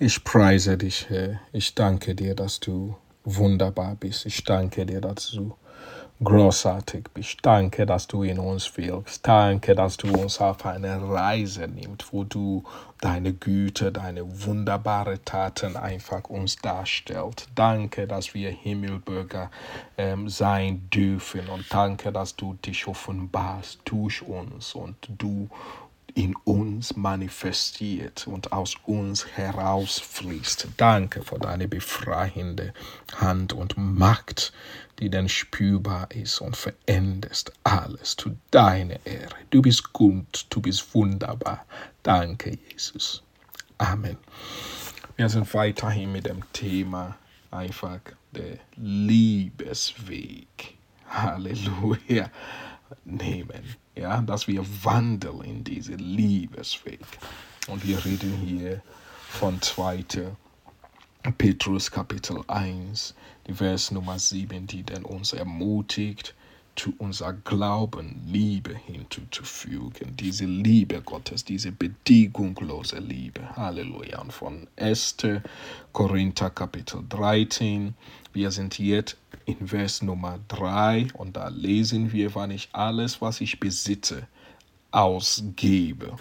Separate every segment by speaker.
Speaker 1: Ich preise dich, Herr. Ich danke dir, dass du wunderbar bist. Ich danke dir, dass du großartig bist. Danke, dass du in uns wirkst. Danke, dass du uns auf eine Reise nimmst, wo du deine Güte, deine wunderbare Taten einfach uns darstellst. Danke, dass wir Himmelbürger ähm, sein dürfen und danke, dass du dich offenbarst durch uns und du in uns manifestiert und aus uns herausfließt. Danke für deine befreiende Hand und Macht, die dann spürbar ist und veränderst alles zu deiner Ehre. Du bist gut, du bist wunderbar. Danke, Jesus. Amen. Wir sind weiterhin mit dem Thema einfach der Liebesweg. Halleluja. Nehmen ja, dass wir wandeln in diese Liebesweg. Und wir reden hier von 2. Petrus Kapitel 1, die Vers Nummer 7, die denn uns ermutigt, zu unser Glauben Liebe hinzuzufügen. Diese Liebe Gottes, diese bedingungslose Liebe. Halleluja. Und von 1. Korinther Kapitel 13. Wir sind jetzt in Vers Nummer 3 und da lesen wir, wann ich alles, was ich besitze, ausgebe,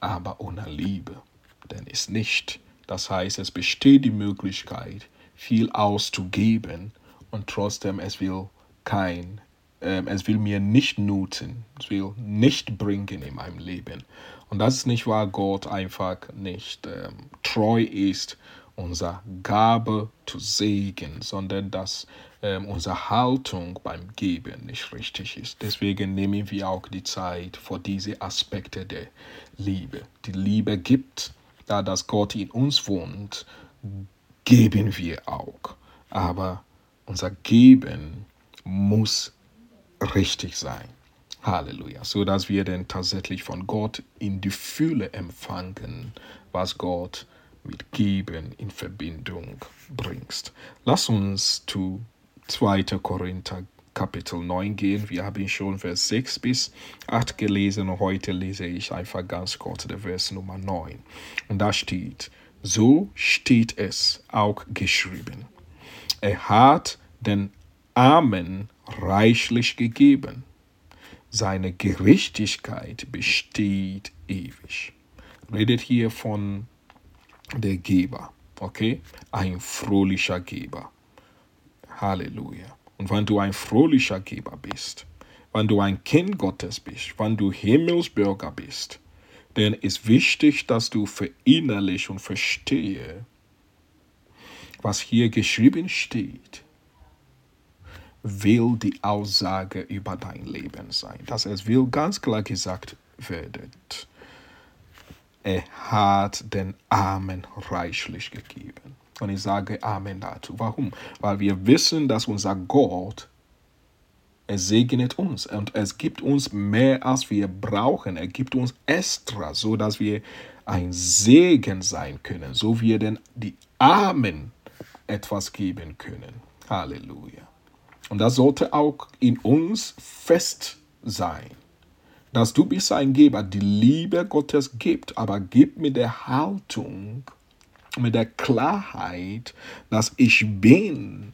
Speaker 1: aber ohne Liebe, denn ist nicht. Das heißt, es besteht die Möglichkeit, viel auszugeben und trotzdem es will kein, äh, es will mir nicht nutzen, es will nicht bringen in meinem Leben. Und das ist nicht, weil Gott einfach nicht ähm, treu ist unser Gabe zu segnen, sondern dass ähm, unsere Haltung beim Geben nicht richtig ist. Deswegen nehmen wir auch die Zeit für diese Aspekte der Liebe. Die Liebe gibt, da das Gott in uns wohnt, geben wir auch. Aber unser Geben muss richtig sein. Halleluja. So dass wir dann tatsächlich von Gott in die Fülle empfangen, was Gott mit Geben in Verbindung bringst. Lass uns zu 2. Korinther Kapitel 9 gehen. Wir haben schon Vers 6 bis 8 gelesen und heute lese ich einfach ganz kurz der Vers Nummer 9. Und da steht, so steht es auch geschrieben. Er hat den Armen reichlich gegeben. Seine Gerechtigkeit besteht ewig. Redet hier von der Geber. Okay? Ein fröhlicher Geber. Halleluja. Und wenn du ein fröhlicher Geber bist, wenn du ein Kind Gottes bist, wenn du Himmelsbürger bist, dann ist wichtig, dass du verinnerlich und verstehe, was hier geschrieben steht, will die Aussage über dein Leben sein. Dass es will ganz klar gesagt werden er hat den Armen reichlich gegeben. Und ich sage Amen dazu. Warum? Weil wir wissen, dass unser Gott, er segnet uns und es gibt uns mehr, als wir brauchen. Er gibt uns extra, so dass wir ein Segen sein können, so wie er denn die Armen etwas geben können. Halleluja. Und das sollte auch in uns fest sein dass du bist ein Geber, die Liebe Gottes gibt, aber gib mit der Haltung, mit der Klarheit, dass ich bin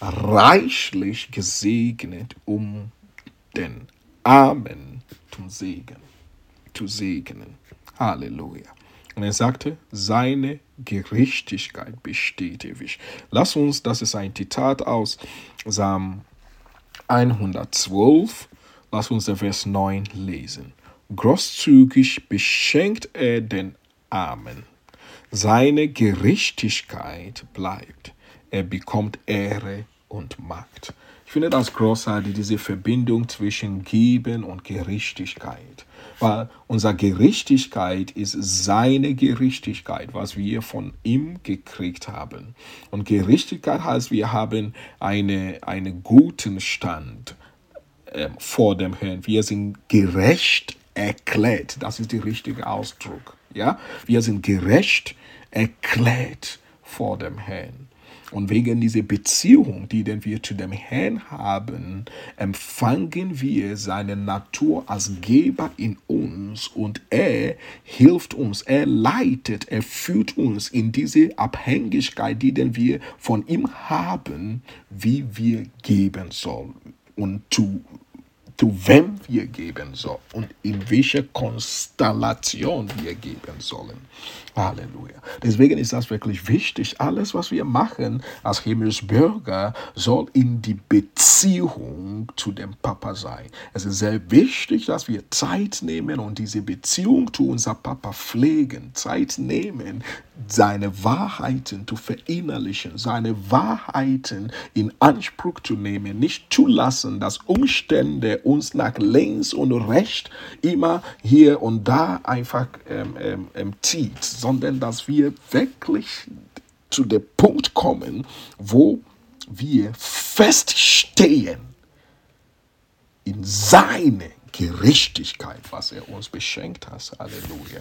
Speaker 1: reichlich gesegnet, um den Armen zum Segen zu segnen. Halleluja. Und er sagte, seine Gerechtigkeit besteht ewig. Lass uns, das ist ein Zitat aus Psalm 112, Lass uns den Vers 9 lesen. Großzügig beschenkt er den Armen. Seine Gerechtigkeit bleibt. Er bekommt Ehre und Macht. Ich finde das großartig, diese Verbindung zwischen Geben und Gerechtigkeit. Weil unsere Gerechtigkeit ist seine Gerechtigkeit, was wir von ihm gekriegt haben. Und Gerechtigkeit heißt, wir haben eine, einen guten Stand äh, vor dem Herrn. Wir sind gerecht erklärt. Das ist der richtige Ausdruck. Ja, wir sind gerecht erklärt vor dem Herrn. Und wegen dieser Beziehung, die denn wir zu dem Herrn haben, empfangen wir seine Natur als Geber in uns und er hilft uns, er leitet, er führt uns in diese Abhängigkeit, die denn wir von ihm haben, wie wir geben sollen und zu zu wem wir geben sollen und in welcher Konstellation wir geben sollen. Halleluja. Deswegen ist das wirklich wichtig. Alles, was wir machen als Himmelsbürger, soll in die Beziehung zu dem Papa sein. Es ist sehr wichtig, dass wir Zeit nehmen und diese Beziehung zu unserem Papa pflegen. Zeit nehmen, seine Wahrheiten zu verinnerlichen, seine Wahrheiten in Anspruch zu nehmen, nicht zulassen, dass Umstände uns nach links und rechts immer hier und da einfach ähm, ähm, ähm zieht, sondern dass wir wirklich zu dem Punkt kommen, wo wir feststehen in seine Gerechtigkeit, was er uns beschenkt hat. Halleluja.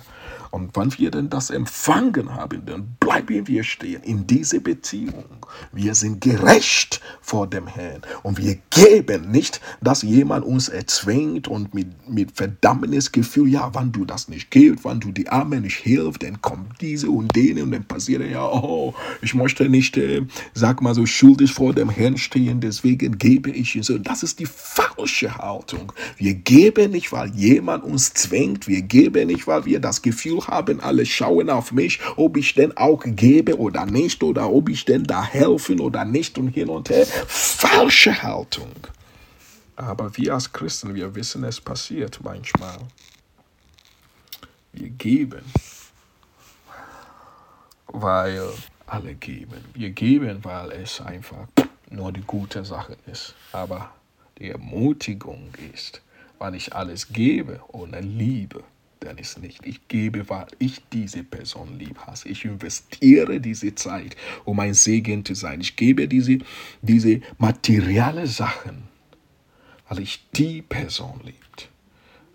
Speaker 1: Und wenn wir denn das empfangen haben, dann bleiben wir stehen in dieser Beziehung. Wir sind gerecht vor dem Herrn und wir geben nicht, dass jemand uns erzwingt und mit, mit Verdammnisgefühl, ja, wenn du das nicht gibst, wenn du die Armen nicht hilfst, dann kommt diese und dene und dann passiert ja, oh, ich möchte nicht, äh, sag mal so, schuldig vor dem Herrn stehen, deswegen gebe ich so. Das ist die falsche Haltung. Wir geben nicht, weil jemand uns zwingt, wir geben nicht, weil wir das Gefühl haben, alle schauen auf mich, ob ich denn auch gebe oder nicht oder ob ich denn da helfen oder nicht und hin und her. Falsche Haltung. Aber wir als Christen, wir wissen, es passiert manchmal. Wir geben, weil alle geben. Wir geben, weil es einfach nur die gute Sache ist. Aber die Ermutigung ist, weil ich alles gebe ohne Liebe, dann ist nicht. Ich gebe, weil ich diese Person lieb habe. Ich investiere diese Zeit, um ein Segen zu sein. Ich gebe diese, diese materielle Sachen, weil ich die Person liebt.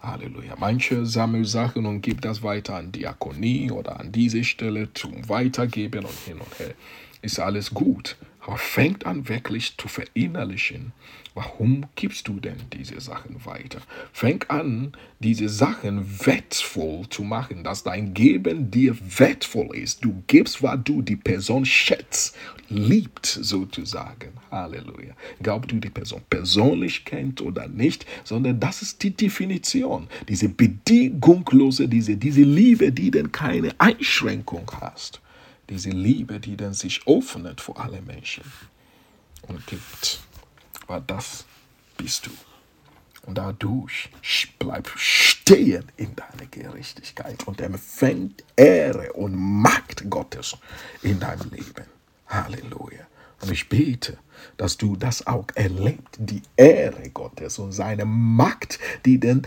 Speaker 1: Halleluja. Manche sammeln Sachen und gibt das weiter an Diakonie oder an diese Stelle zum Weitergeben und hin und her. Ist alles gut. Aber fängt an wirklich zu verinnerlichen, warum gibst du denn diese Sachen weiter? Fäng an, diese Sachen wertvoll zu machen, dass dein Geben dir wertvoll ist. Du gibst, weil du die Person schätzt, liebt sozusagen. Halleluja. Glaub du die Person persönlich kennt oder nicht, sondern das ist die Definition. Diese bedingungslose, diese, diese Liebe, die denn keine Einschränkung hast. Diese Liebe, die dann sich öffnet vor alle Menschen und gibt. Weil das bist du. Und dadurch bleib stehen in deiner Gerechtigkeit und empfängt Ehre und Macht Gottes in deinem Leben. Halleluja. Und ich bete, dass du das auch erlebst, die Ehre Gottes und seine Macht, die denn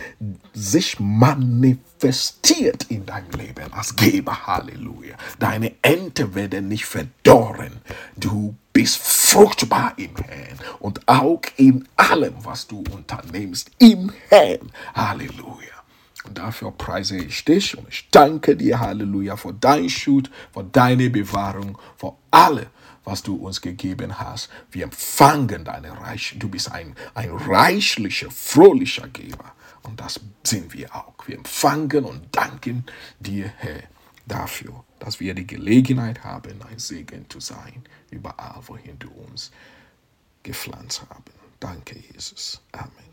Speaker 1: sich manifestiert in deinem Leben als Geber. Halleluja. Deine Ente werden nicht verdorren. Du bist fruchtbar im Herrn und auch in allem, was du unternimmst, im Herrn. Halleluja. Und dafür preise ich dich und ich danke dir, Halleluja, für dein Schutz, für deine Bewahrung, für alle was du uns gegeben hast. Wir empfangen deine Reich. Du bist ein, ein reichlicher, fröhlicher Geber. Und das sind wir auch. Wir empfangen und danken dir, Herr, dafür, dass wir die Gelegenheit haben, ein Segen zu sein, überall, wohin du uns gepflanzt haben. Danke, Jesus. Amen.